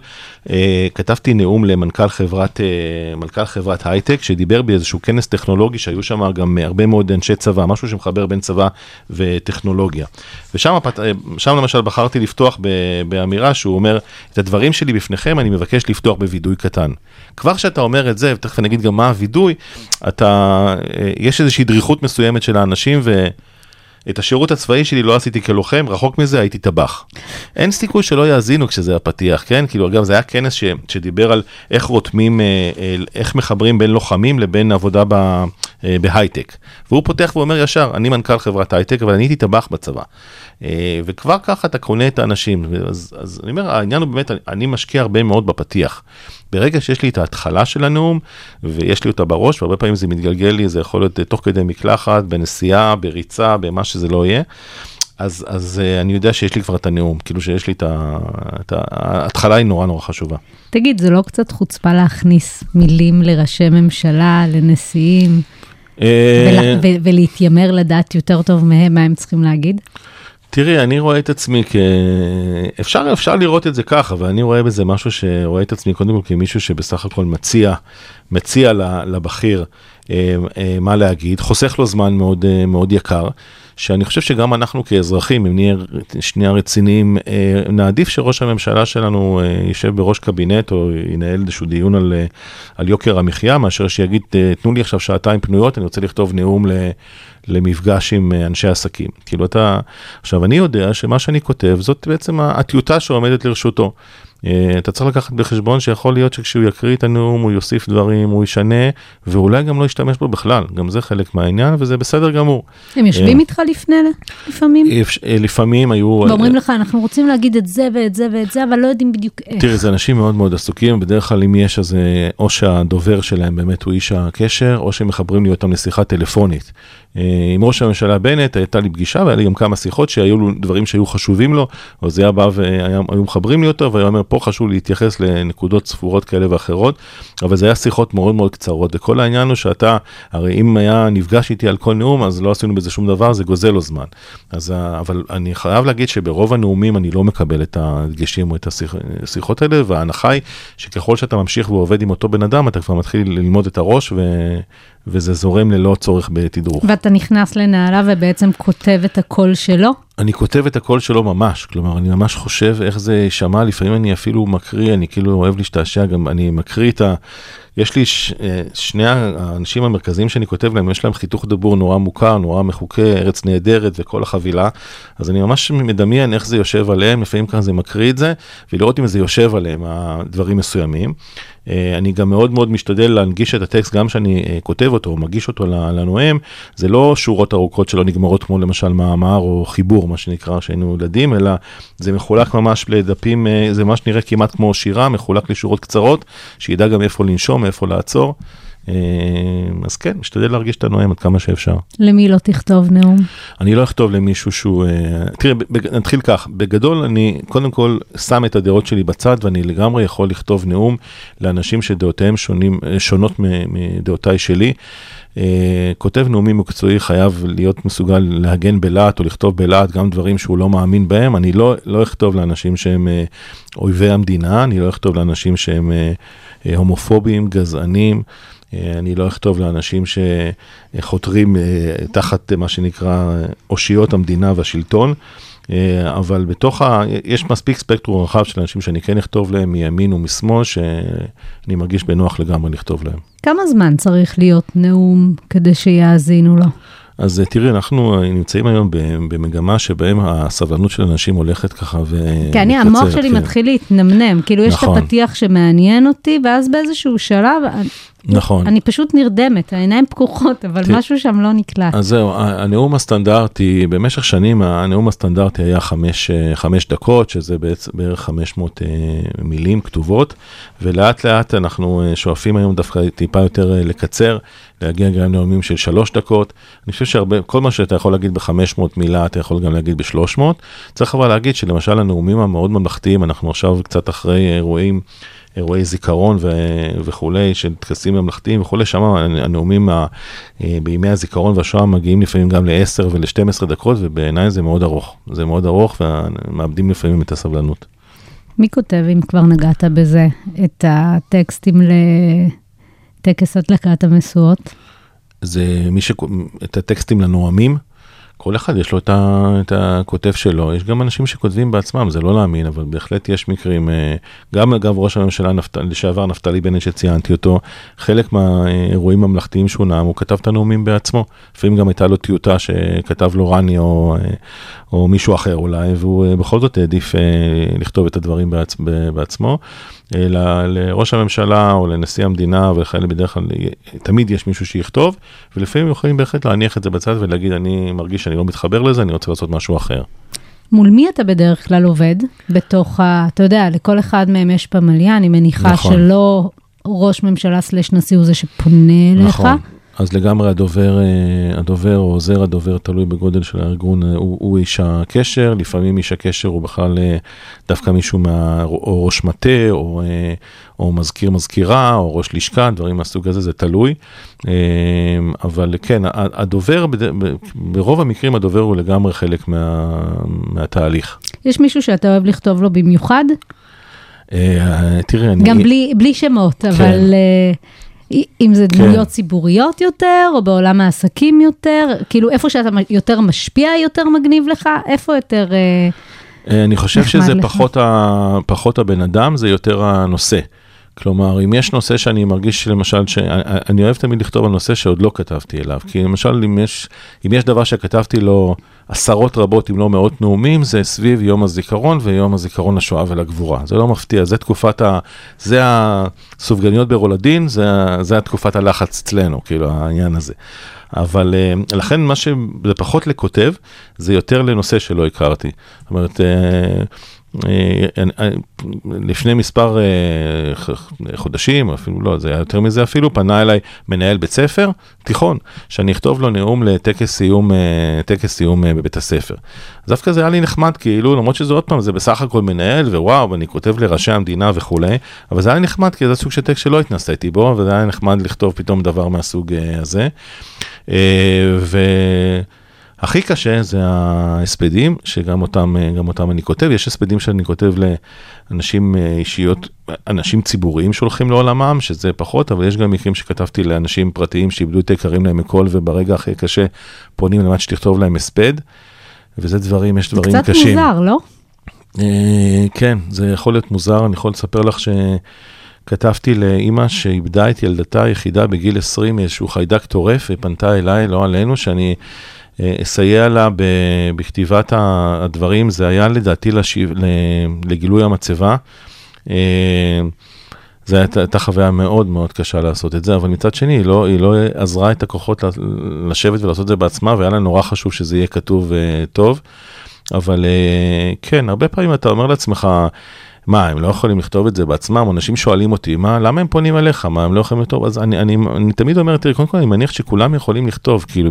אה, כתבתי נאום למנכ"ל חברת, אה, מנכ"ל חברת הייטק, שדיבר באיזשהו כנס טכנולוגי, שהיו שם גם הרבה מאוד אנשי צבא, משהו שמחבר בין צבא וטכנולוגיה. ושם פת- אה, למשל בחרתי לפתוח ב, באמירה שהוא אומר, את הדברים שלי בפניכם אני מבקש לפתוח בווידוי קטן. כבר כשאתה אומר את זה, ותכף אני אגיד גם מה הווידוי, אתה, אה, יש איזושהי דריכות מסוימת של האנשים, ו... את השירות הצבאי שלי לא עשיתי כלוחם, רחוק מזה הייתי טבח. אין סיכוי שלא יאזינו כשזה הפתיח, כן? כאילו, אגב, זה היה כנס ש, שדיבר על איך רותמים, אה, איך מחברים בין לוחמים לבין עבודה ב, אה, בהייטק. והוא פותח ואומר ישר, אני מנכ"ל חברת הייטק, אבל אני הייתי טבח בצבא. אה, וכבר ככה אתה קונה את האנשים. אז, אז אני אומר, העניין הוא באמת, אני משקיע הרבה מאוד בפתיח. ברגע שיש לי את ההתחלה של הנאום, ויש לי אותה בראש, והרבה פעמים זה מתגלגל לי, זה יכול להיות אה, תוך כדי מקלחת, בנסיעה, בריצה, במה שזה לא יהיה. אז, אז uh, אני יודע שיש לי כבר את הנאום, כאילו שיש לי את ה... את ה... ההתחלה היא נורא נורא חשובה. תגיד, זה לא קצת חוצפה להכניס מילים לראשי ממשלה, לנשיאים, אה, ול- ו- ולהתיימר לדעת יותר טוב מהם מה הם צריכים להגיד? תראי, אני רואה את עצמי כ... אפשר, אפשר לראות את זה ככה, אבל אני רואה בזה משהו שרואה את עצמי קודם כל כמישהו שבסך הכל מציע, מציע לבכיר אה, אה, מה להגיד, חוסך לו זמן מאוד, אה, מאוד יקר, שאני חושב שגם אנחנו כאזרחים, אם נהיה שנייה רציניים, נעדיף שראש הממשלה שלנו יישב בראש קבינט או ינהל איזשהו דיון על, על יוקר המחיה, מאשר שיגיד, תנו לי עכשיו שעתיים פנויות, אני רוצה לכתוב נאום ל... למפגש עם אה, אנשי עסקים. כאילו אתה, עכשיו אני יודע שמה שאני כותב זאת בעצם הטיוטה שעומדת לרשותו. אה, אתה צריך לקחת בחשבון שיכול להיות שכשהוא יקריא את הנאום הוא יוסיף דברים, הוא ישנה, ואולי גם לא ישתמש בו בכלל, גם זה חלק מהעניין וזה בסדר גמור. הם יושבים אה, איתך לפני, לפעמים? לפעמים היו... ואומרים לך, אנחנו רוצים להגיד את זה ואת זה ואת זה, אבל לא יודעים בדיוק איך. תראי, זה אנשים מאוד מאוד עסוקים, בדרך כלל אם יש אז או שהדובר שלהם באמת הוא איש הקשר, או שהם מחברים לי אותם לשיחה טלפונית. אה, עם ראש הממשלה בנט הייתה לי פגישה והיה לי גם כמה שיחות שהיו לו דברים שהיו חשובים לו, אז זה היה בא והיו מחברים לי אותו והוא אומר פה חשוב להתייחס לנקודות ספורות כאלה ואחרות, אבל זה היה שיחות מאוד מאוד קצרות וכל העניין הוא שאתה, הרי אם היה נפגש איתי על כל נאום אז לא עשינו בזה שום דבר, זה גוזל לו זמן. אז, ה- אבל אני חייב להגיד שברוב הנאומים אני לא מקבל את הדגשים או את השיח- השיחות האלה, וההנחה היא שככל שאתה ממשיך ועובד עם אותו בן אדם, אתה כבר מתחיל ללמוד את הראש, ו... וזה זורם ללא צורך בתדרוך. ואתה נכנס לנעליו ובעצם כותב את הקול שלו? אני כותב את הקול שלו ממש, כלומר, אני ממש חושב איך זה יישמע, לפעמים אני אפילו מקריא, אני כאילו אוהב להשתעשע, גם אני מקריא את ה... יש לי ש... אה, שני האנשים המרכזיים שאני כותב להם, יש להם חיתוך דיבור נורא מוכר, נורא מחוקה, ארץ נהדרת וכל החבילה, אז אני ממש מדמיין איך זה יושב עליהם, לפעמים ככה זה מקריא את זה, ולראות אם זה יושב עליהם, הדברים מסוימים. אה, אני גם מאוד מאוד משתדל להנגיש את הטקסט, גם כשאני אה, כותב אותו או מגיש אותו לנואם, זה לא שורות ארוכות שלא נגמרות כמו למשל מאמר או חיבור, מה שנקרא, שהיינו ילדים, אלא זה מחולק ממש לדפים, אה, זה ממש נראה כמעט כמו שירה, מחולק לשורות קצרות, שידע גם איפה לנשום, איפה לעצור. אה, אז כן, משתדל להרגיש את הנואם עד כמה שאפשר. למי לא תכתוב נאום? אני לא אכתוב למישהו שהוא... אה, תראה, נתחיל כך, בגדול אני קודם כל שם את הדעות שלי בצד ואני לגמרי יכול לכתוב נאום לאנשים שדעותיהם שונים, אה, שונות מדעותיי שלי. אה, כותב נאומים מקצועי חייב להיות מסוגל להגן בלהט או לכתוב בלהט גם דברים שהוא לא מאמין בהם. אני לא, לא אכתוב לאנשים שהם אויבי המדינה, אני לא אכתוב לאנשים שהם הומופובים, גזענים. אה, אני לא אכתוב לאנשים שחותרים אה, תחת אה, מה שנקרא אושיות המדינה והשלטון, אבל בתוך ה... יש מספיק ספקטרום רחב של אנשים שאני כן אכתוב להם מימין ומשמאל, שאני מרגיש בנוח לגמרי לכתוב להם. כמה זמן צריך להיות נאום כדי שיאזינו לו? אז תראי, אנחנו נמצאים היום במגמה שבהם הסבלנות של אנשים הולכת ככה ו... כי אני, המוח שלי כן. מתחיל להתנמנם, כאילו יש את נכון. הפתיח שמעניין אותי, ואז באיזשהו שלב, נכון. אני פשוט נרדמת, העיניים פקוחות, אבל תראי, משהו שם לא נקלט. אז זהו, הנאום הסטנדרטי, במשך שנים הנאום הסטנדרטי היה חמש, אה, חמש דקות, שזה בעצם בערך 500 אה, מילים כתובות, ולאט לאט אנחנו אה, שואפים היום דווקא טיפה יותר לקצר, להגיע גם לנאומים של שלוש דקות. אני חושב שהרבה, כל מה שאתה יכול להגיד ב-500 מילה, אתה יכול גם להגיד ב-300. צריך אבל להגיד שלמשל הנאומים המאוד ממלכתיים, אנחנו עכשיו קצת אחרי אירועים. אירועי זיכרון ו- וכולי, של טקסים ממלכתיים וכולי, שם הנאומים ה- אה, בימי הזיכרון והשואה מגיעים לפעמים גם ל-10 ול-12 דקות, ובעיניי זה מאוד ארוך. זה מאוד ארוך, ומאבדים לפעמים את הסבלנות. מי כותב, אם כבר נגעת בזה, את הטקסטים לטקס הדלקת המשואות? זה מי ש... את הטקסטים לנואמים, כל אחד יש לו את, ה... את הכותב שלו, יש גם אנשים שכותבים בעצמם, זה לא להאמין, אבל בהחלט יש מקרים, אה, גם אגב ראש הממשלה נפת... לשעבר נפתלי בנט שציינתי אותו, חלק מהאירועים הממלכתיים שהוא נאם, הוא כתב את הנאומים בעצמו, לפעמים גם הייתה לו טיוטה שכתב לו רני או, אה, או מישהו אחר אולי, והוא אה, בכל זאת העדיף לכתוב את הדברים בעצ... בעצמו. ל- לראש הממשלה או לנשיא המדינה ולכאלה בדרך כלל תמיד יש מישהו שיכתוב ולפעמים יכולים בהחלט להניח את זה בצד ולהגיד אני מרגיש שאני לא מתחבר לזה אני רוצה לעשות משהו אחר. מול מי אתה בדרך כלל עובד? בתוך ה... אתה יודע, לכל אחד מהם יש פמליה, אני מניחה נכון. שלא ראש ממשלה סלש נשיא הוא זה שפונה אליך. נכון. אז לגמרי הדובר, אה, הדובר או עוזר הדובר, תלוי בגודל של הארגון, אה, הוא, הוא איש הקשר, לפעמים איש הקשר הוא בכלל אה, דווקא מישהו מה... או ראש מטה, או, או מזכיר מזכירה, או ראש לשכה, דברים מהסוג הזה, זה תלוי. אבל כן, הדובר, ברוב המקרים הדובר הוא לגמרי חלק מה, מהתהליך. יש מישהו שאתה אוהב לכתוב לו במיוחד? אה, תראי, אני... גם בלי, בלי שמות, אבל אה, אם זה כן. דמויות ציבוריות יותר, או בעולם העסקים יותר, כאילו איפה שאתה יותר משפיע יותר מגניב לך, איפה יותר... אה, אה, אני חושב שזה לך. פחות, ה, פחות הבן אדם, זה יותר הנושא. כלומר, אם יש נושא שאני מרגיש למשל, שאני אוהב תמיד לכתוב על נושא שעוד לא כתבתי אליו, כי למשל, אם יש, אם יש דבר שכתבתי לו עשרות רבות, אם לא מאות נאומים, זה סביב יום הזיכרון ויום הזיכרון לשואה ולגבורה. זה לא מפתיע, זה תקופת ה... זה הסופגניות ברולדין, זה, זה התקופת הלחץ אצלנו, כאילו, העניין הזה. אבל אה, לכן מה שזה פחות לכותב, זה יותר לנושא שלא הכרתי. זאת אומרת, אה, לפני מספר אה, חודשים, אפילו לא, זה היה יותר מזה אפילו, פנה אליי מנהל בית ספר, תיכון, שאני אכתוב לו נאום לטקס סיום, אה, טקס סיום אה, בבית הספר. אז דווקא זה היה לי נחמד, כאילו, למרות שזה עוד פעם, זה בסך הכל מנהל, ווואו, ואני כותב לראשי המדינה וכולי, אבל זה היה לי נחמד, כי זה סוג של טקסט שלא התנסיתי בו, וזה היה נחמד לכתוב פתאום דבר מהסוג אה, הזה. אה, והכי קשה זה ההספדים, שגם אותם, אה, גם אותם אני כותב. יש הספדים שאני כותב לאנשים אה, אישיות, אנשים ציבוריים שהולכים לעולמם, שזה פחות, אבל יש גם מקרים שכתבתי לאנשים פרטיים שאיבדו את היקרים להם מכל, וברגע הכי קשה פונים למעט שתכתוב להם הספד. וזה דברים, יש זה דברים קצת קשים. מוזר, לא? אה, כן, זה יכול להיות מוזר, אני יכול לספר לך שכתבתי לאימא שאיבדה את ילדתה היחידה בגיל 20 מאיזשהו חיידק טורף, ופנתה אליי, לא עלינו, שאני אסייע לה בכתיבת הדברים, זה היה לדעתי לשיב, לגילוי המצבה. אה, זו הייתה, חוויה מאוד מאוד קשה לעשות את זה, אבל מצד שני, היא לא, היא לא עזרה את הכוחות לשבת ולעשות את זה בעצמה, והיה לה נורא חשוב שזה יהיה כתוב uh, טוב. אבל uh, כן, הרבה פעמים אתה אומר לעצמך, מה, הם לא יכולים לכתוב את זה בעצמם? אנשים שואלים אותי, מה, למה הם פונים אליך? מה, הם לא יכולים לכתוב? אז אני, אני, אני תמיד אומר, תראי, קודם כל אני מניח שכולם יכולים לכתוב, כאילו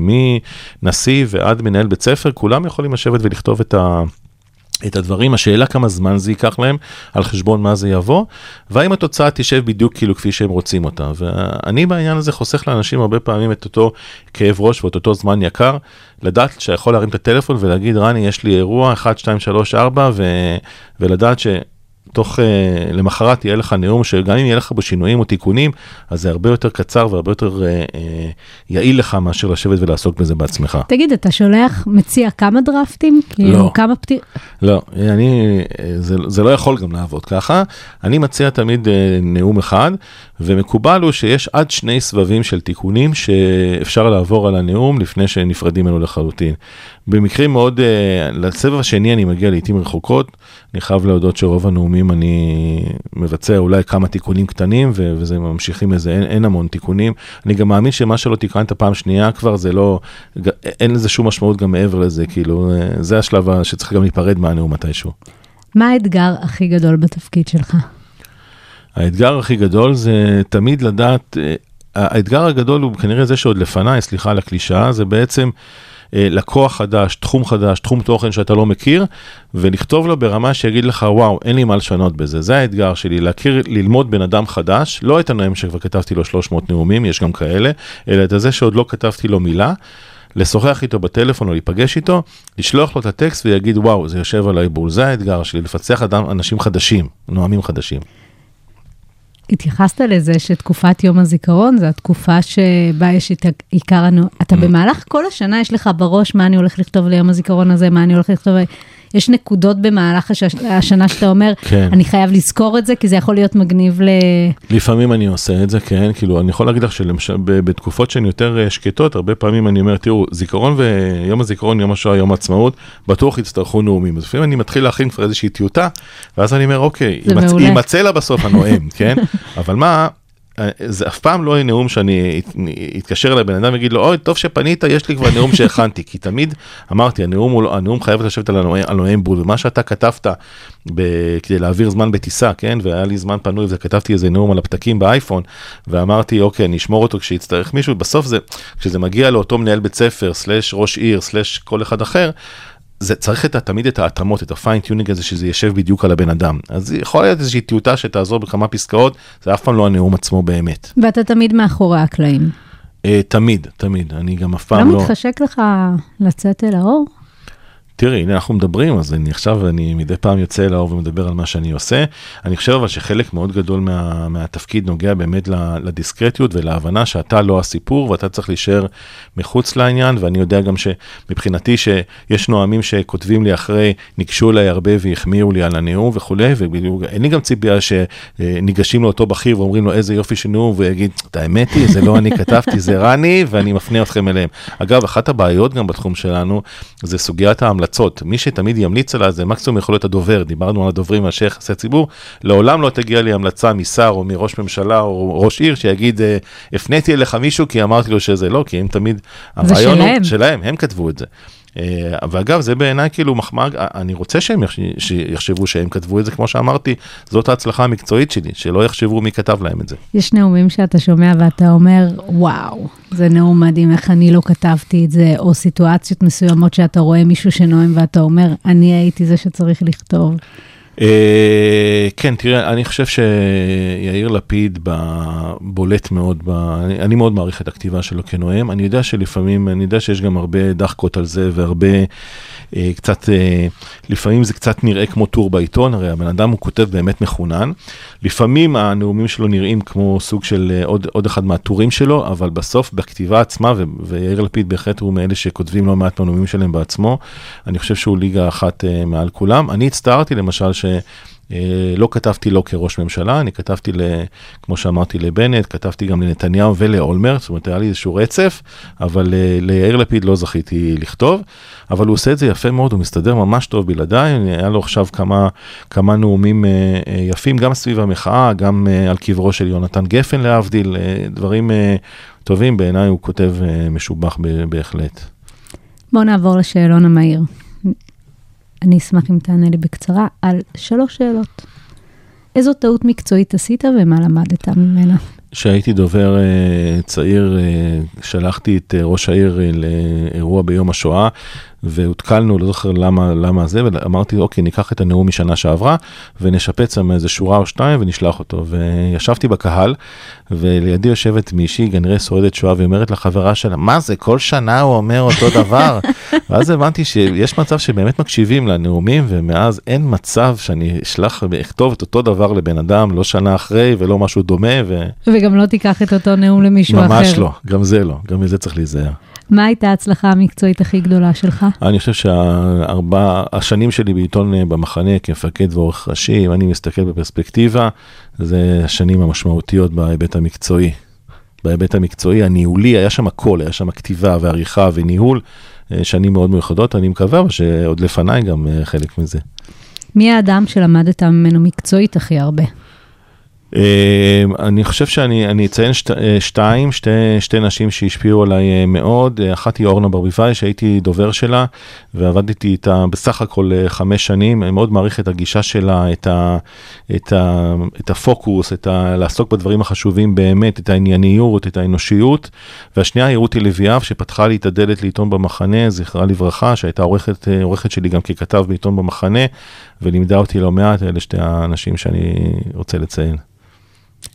מנשיא ועד מנהל בית ספר, כולם יכולים לשבת ולכתוב את ה... את הדברים, השאלה כמה זמן זה ייקח להם, על חשבון מה זה יבוא, והאם התוצאה תשב בדיוק כאילו כפי שהם רוצים אותה. ואני בעניין הזה חוסך לאנשים הרבה פעמים את אותו כאב ראש ואת אותו זמן יקר, לדעת שיכול להרים את הטלפון ולהגיד, רני, יש לי אירוע 1, 2, 3, 4, ו... ולדעת ש... תוך, uh, למחרת יהיה לך נאום שגם אם יהיה לך בו שינויים או תיקונים, אז זה הרבה יותר קצר והרבה יותר uh, uh, יעיל לך מאשר לשבת ולעסוק בזה בעצמך. תגיד, אתה שולח, מציע כמה דרפטים? כאילו, לא. כמה פתיר... לא, אני, זה, זה לא יכול גם לעבוד ככה. אני מציע תמיד אה, נאום אחד, ומקובל הוא שיש עד שני סבבים של תיקונים שאפשר לעבור על הנאום לפני שנפרדים ממנו לחלוטין. במקרים מאוד, אה, לסבב השני אני מגיע לעיתים רחוקות, אני חייב להודות שרוב הנאומים אני מבצע אולי כמה תיקונים קטנים, ו- וזה ממשיכים לזה, אין, אין המון תיקונים. אני גם מאמין שמה שלא תיקנת פעם שנייה כבר, זה לא, אין לזה שום משמעות גם מעבר לזה, כאילו, אה, זה השלב שצריך גם להיפרד מהנאום מתישהו. מה האתגר הכי גדול בתפקיד שלך? האתגר הכי גדול זה תמיד לדעת, אה, האתגר הגדול הוא כנראה זה שעוד לפניי, סליחה על הקלישאה, זה בעצם אה, לקוח חדש, תחום חדש, תחום תוכן שאתה לא מכיר, ולכתוב לו ברמה שיגיד לך, וואו, אין לי מה לשנות בזה. זה האתגר שלי, להכיר, ללמוד בן אדם חדש, לא את הנואם שכבר כתבתי לו 300 נאומים, יש גם כאלה, אלא את זה שעוד לא כתבתי לו מילה. לשוחח איתו בטלפון או להיפגש איתו, לשלוח לו את הטקסט ויגיד וואו זה יושב עליי בול, זה האתגר שלי, לפצח אדם, אנשים חדשים, נואמים חדשים. התייחסת לזה שתקופת יום הזיכרון זו התקופה שבה יש את עיקר. אתה Mm. במהלך כל השנה יש לך בראש מה אני הולך לכתוב ליום הזיכרון הזה, מה אני הולך לכתוב, יש נקודות במהלך הש... השנה שאתה אומר, כן. אני חייב לזכור את זה, כי זה יכול להיות מגניב ל... לפעמים אני עושה את זה, כן, כאילו, אני יכול להגיד לך שבתקופות שהן יותר אה, שקטות, הרבה פעמים אני אומר, תראו, זיכרון ויום הזיכרון, יום השואה, יום העצמאות, בטוח יצטרכו נאומים. אז לפעמים אני מתחיל להכין כבר איזושהי טיוטה, ואז אני אומר, אוקיי. יימצא לה בסוף הנואם, <laughs> כן? אבל מה, זה אף פעם לא יהיה נאום שאני את- אתקשר אליי בן אדם ויגיד לו, אוי, טוב שפנית, יש לי כבר נאום שהכנתי, כי תמיד אמרתי, הנאום, הוא לא- הנאום חייב לשבת על הנואם- בול, ומה שאתה כתבת ב- כדי להעביר זמן בטיסה, כן, והיה לי זמן פנוי וכתבתי איזה נאום על הפתקים באייפון, ואמרתי, אוקיי, אני אשמור אותו כשיצטרך מישהו, בסוף זה, כשזה מגיע לאותו מנהל בית ספר, slash ראש עיר, slash כל אחד אחר, זה צריך את, תמיד את ההתאמות, את ה fine-tuning הזה, שזה יישב בדיוק על הבן אדם. אז יכול להיות איזושהי טיוטה שתעזור בכמה פסקאות, זה אף פעם לא הנאום עצמו באמת. ואתה תמיד מאחורי הקלעים. אה, תמיד, תמיד, אני גם אף לא פעם לא... מתחשק לך לצאת אל האור? תראי, הנה אנחנו מדברים, אז אני עכשיו, אני מדי פעם יוצא אל האור ומדבר על מה שאני עושה. אני חושב אבל שחלק מאוד גדול מה, מהתפקיד נוגע באמת לדיסקרטיות ולהבנה שאתה לא הסיפור ואתה צריך להישאר מחוץ לעניין, ואני יודע גם שמבחינתי שיש נואמים שכותבים לי אחרי, ניגשו אליי הרבה והחמיאו לי על הנאום וכולי, ובדיוק, אין לי גם ציפייה שניגשים לאותו בכיר ואומרים לו איזה יופי של נאום, והוא יגיד, את האמת היא, זה לא אני כתבתי, זה רני, ואני מפנה אתכם אליהם. אגב, אחת הבעיות גם בתחום שלנו, זה סוגיית ההמלצות. מי שתמיד ימליץ עליה זה מקסימום יכול להיות הדובר, דיברנו על הדוברים ואנשי יחסי ציבור, לעולם לא תגיע לי המלצה משר או מראש ממשלה או ראש עיר שיגיד, אה, הפניתי אליך מישהו כי אמרתי לו שזה לא, כי הם תמיד, זה הרעיון הוא שלהם. שלהם, הם כתבו את זה. אה, ואגב, זה בעיניי כאילו מחמאה, אני רוצה שהם יחש- שיחשבו שהם כתבו את זה, כמו שאמרתי, זאת ההצלחה המקצועית שלי, שלא יחשבו מי כתב להם את זה. יש נאומים שאתה שומע ואתה אומר, וואו, זה נאום מדהים, איך אני לא כתבתי את זה, או סיטואציות מסוימות שאתה רואה מישהו שנואם ואתה אומר, אני הייתי זה שצריך לכתוב. אה, כן, תראה, אני חושב שיאיר לפיד ב- בולט מאוד, ב- אני, אני מאוד מעריך את הכתיבה שלו כנואם, אני יודע שלפעמים, אני יודע שיש גם הרבה דחקות על זה והרבה, אה, קצת, אה, לפעמים זה קצת נראה כמו טור בעיתון, הרי הבן אדם הוא כותב באמת מחונן, לפעמים הנאומים שלו נראים כמו סוג של אה, עוד, עוד אחד מהטורים שלו, אבל בסוף בכתיבה עצמה, ו- ויאיר לפיד בהחלט הוא מאלה שכותבים לא מעט מהנאומים שלהם בעצמו, אני חושב שהוא ליגה אחת אה, מעל כולם. אני הצטערתי למשל ש... אה, לא כתבתי לו כראש ממשלה, אני כתבתי, ל, כמו שאמרתי, לבנט, כתבתי גם לנתניהו ולאולמרט, זאת אומרת, היה לי איזשהו רצף, אבל אה, ליאיר לפיד לא זכיתי לכתוב, אבל הוא עושה את זה יפה מאוד, הוא מסתדר ממש טוב בלעדיי, היה לו עכשיו כמה, כמה נאומים אה, אה, יפים, גם סביב המחאה, גם על קברו של יונתן גפן להבדיל, דברים טובים, בעיניי הוא כותב משובח בהחלט. בואו נעבור לשאלון המהיר. אני אשמח אם תענה לי בקצרה על שלוש שאלות. איזו טעות מקצועית עשית ומה למדת ממנה? כשהייתי דובר אה, צעיר, אה, שלחתי את אה, ראש העיר לאירוע ביום השואה, והותקלנו, לא זוכר למה, למה זה, ואמרתי, אוקיי, ניקח את הנאום משנה שעברה, ונשפץ שם איזה שורה או שתיים ונשלח אותו. וישבתי בקהל, ולידי יושבת מישהי, כנראה שורדת שואה, והיא אומרת לחברה שלה, מה זה, כל שנה הוא אומר אותו דבר? <laughs> ואז הבנתי שיש מצב שבאמת מקשיבים לנאומים, ומאז אין מצב שאני אשלח ואכתוב את אותו דבר לבן אדם, לא שנה אחרי ולא משהו דומה, ו... וגם לא תיקח את אותו נאום למישהו אחר. ממש לא, גם זה לא, גם מזה צריך להיזהר. מה הייתה ההצלחה המקצועית הכי גדולה שלך? אני חושב שהארבע, השנים שלי בעיתון אה, במחנה כמפקד ועורך ראשי, אם אני מסתכל בפרספקטיבה, זה השנים המשמעותיות בהיבט המקצועי. בהיבט המקצועי, הניהולי, היה שם הכל, היה שם כתיבה ועריכה וניהול, אה, שנים מאוד מיוחדות, אני מקווה אבל שעוד לפניי גם אה, חלק מזה. מי האדם שלמדת ממנו מקצועית הכי הרבה? אה, אני חושב שאני אני אציין שת, אה, שתיים, שתי, שתי נשים שהשפיעו עליי אה, מאוד, אה, אחת היא אורנה ברביבאי שהייתי דובר שלה ועבדתי איתה בסך הכל חמש שנים, אני מאוד מעריך את הגישה שלה, את, ה, את, ה, את הפוקוס, את ה, לעסוק בדברים החשובים באמת, את הענייניות, את האנושיות, והשנייה היא רותי לביאב שפתחה לי את הדלת לעיתון במחנה, זכרה לברכה, שהייתה עורכת, עורכת שלי גם ככתב בעיתון במחנה, ולימדה אותי לא מעט, אלה שתי האנשים שאני רוצה לציין.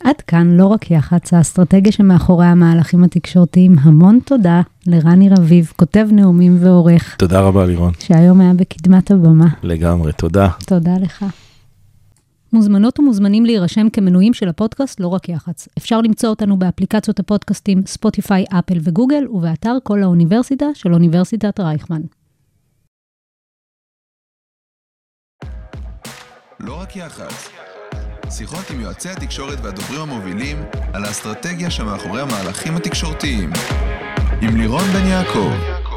עד כאן לא רק יח"צ, האסטרטגיה שמאחורי המהלכים התקשורתיים. המון תודה לרני רביב, כותב נאומים ועורך, תודה רבה לירון, שהיום היה בקדמת הבמה. לגמרי, תודה. תודה לך. מוזמנות ומוזמנים להירשם כמנויים של הפודקאסט לא רק יח"צ. אפשר למצוא אותנו באפליקציות הפודקאסטים ספוטיפיי, אפל וגוגל, ובאתר כל האוניברסיטה של אוניברסיטת רייכמן. לא רק יח"צ. שיחות עם יועצי התקשורת והדוברים המובילים על האסטרטגיה שמאחורי המהלכים התקשורתיים. עם לירון בן יעקב.